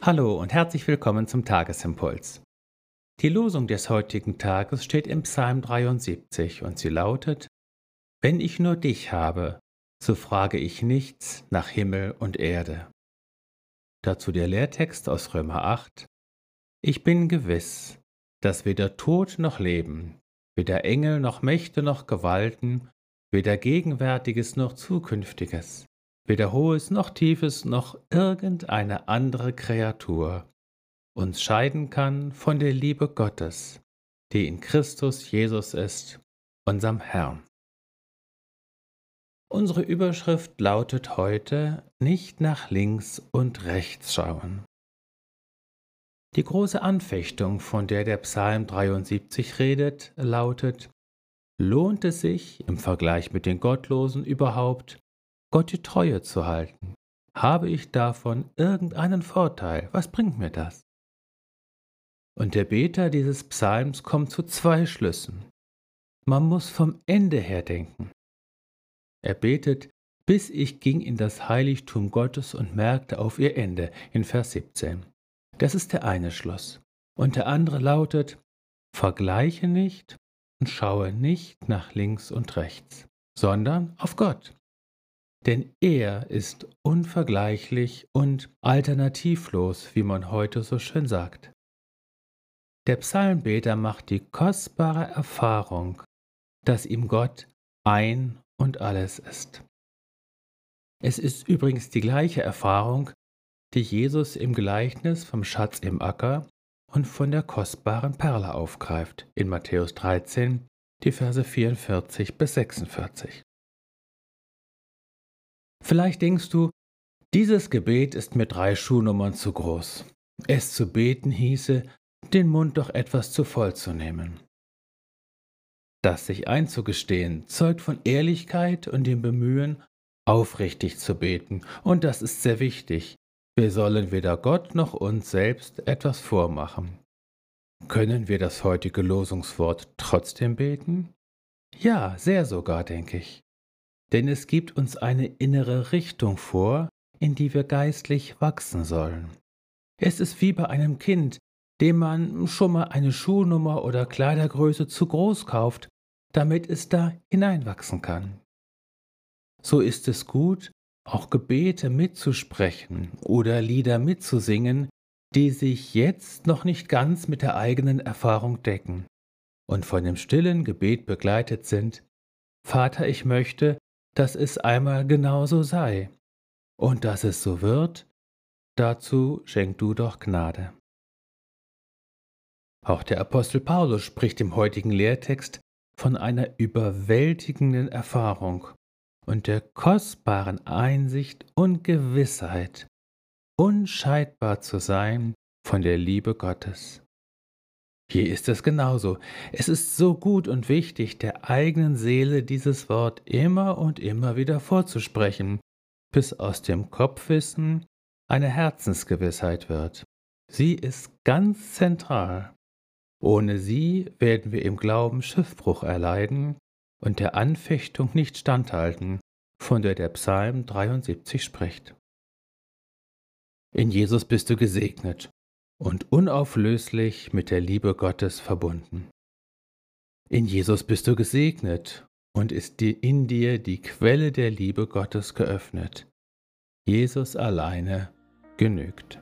Hallo und herzlich willkommen zum Tagesimpuls. Die Losung des heutigen Tages steht im Psalm 73 und sie lautet, Wenn ich nur dich habe, so frage ich nichts nach Himmel und Erde. Dazu der Lehrtext aus Römer 8. Ich bin gewiss, dass weder Tod noch Leben, weder Engel noch Mächte noch Gewalten, weder Gegenwärtiges noch Zukünftiges, weder Hohes noch Tiefes noch irgendeine andere Kreatur uns scheiden kann von der Liebe Gottes, die in Christus Jesus ist, unserem Herrn. Unsere Überschrift lautet heute nicht nach links und rechts schauen. Die große Anfechtung, von der der Psalm 73 redet, lautet, lohnt es sich im Vergleich mit den Gottlosen überhaupt, Gott die Treue zu halten? Habe ich davon irgendeinen Vorteil? Was bringt mir das? Und der Beter dieses Psalms kommt zu zwei Schlüssen. Man muss vom Ende her denken. Er betet, bis ich ging in das Heiligtum Gottes und merkte auf ihr Ende in Vers 17. Das ist der eine Schluss. Und der andere lautet, vergleiche nicht und schaue nicht nach links und rechts, sondern auf Gott. Denn er ist unvergleichlich und alternativlos, wie man heute so schön sagt. Der Psalmbeter macht die kostbare Erfahrung, dass ihm Gott ein und alles ist. Es ist übrigens die gleiche Erfahrung, die Jesus im Gleichnis vom Schatz im Acker und von der kostbaren Perle aufgreift in Matthäus 13, die Verse 44 bis 46. Vielleicht denkst du, dieses Gebet ist mir drei Schuhnummern zu groß. Es zu beten hieße, den Mund doch etwas zu voll zu nehmen. Das sich einzugestehen zeugt von Ehrlichkeit und dem Bemühen, aufrichtig zu beten, und das ist sehr wichtig, wir sollen weder Gott noch uns selbst etwas vormachen. Können wir das heutige Losungswort trotzdem beten? Ja, sehr sogar, denke ich. Denn es gibt uns eine innere Richtung vor, in die wir geistlich wachsen sollen. Es ist wie bei einem Kind, dem man schon mal eine Schuhnummer oder Kleidergröße zu groß kauft, damit es da hineinwachsen kann. So ist es gut, auch Gebete mitzusprechen oder Lieder mitzusingen, die sich jetzt noch nicht ganz mit der eigenen Erfahrung decken und von dem stillen Gebet begleitet sind, Vater, ich möchte, dass es einmal genauso sei, und dass es so wird, dazu schenk du doch Gnade. Auch der Apostel Paulus spricht im heutigen Lehrtext von einer überwältigenden Erfahrung und der kostbaren Einsicht und Gewissheit, unscheidbar zu sein von der Liebe Gottes. Hier ist es genauso. Es ist so gut und wichtig, der eigenen Seele dieses Wort immer und immer wieder vorzusprechen, bis aus dem Kopfwissen eine Herzensgewissheit wird. Sie ist ganz zentral. Ohne sie werden wir im Glauben Schiffbruch erleiden und der Anfechtung nicht standhalten, von der der Psalm 73 spricht. In Jesus bist du gesegnet und unauflöslich mit der Liebe Gottes verbunden. In Jesus bist du gesegnet und ist in dir die Quelle der Liebe Gottes geöffnet. Jesus alleine genügt.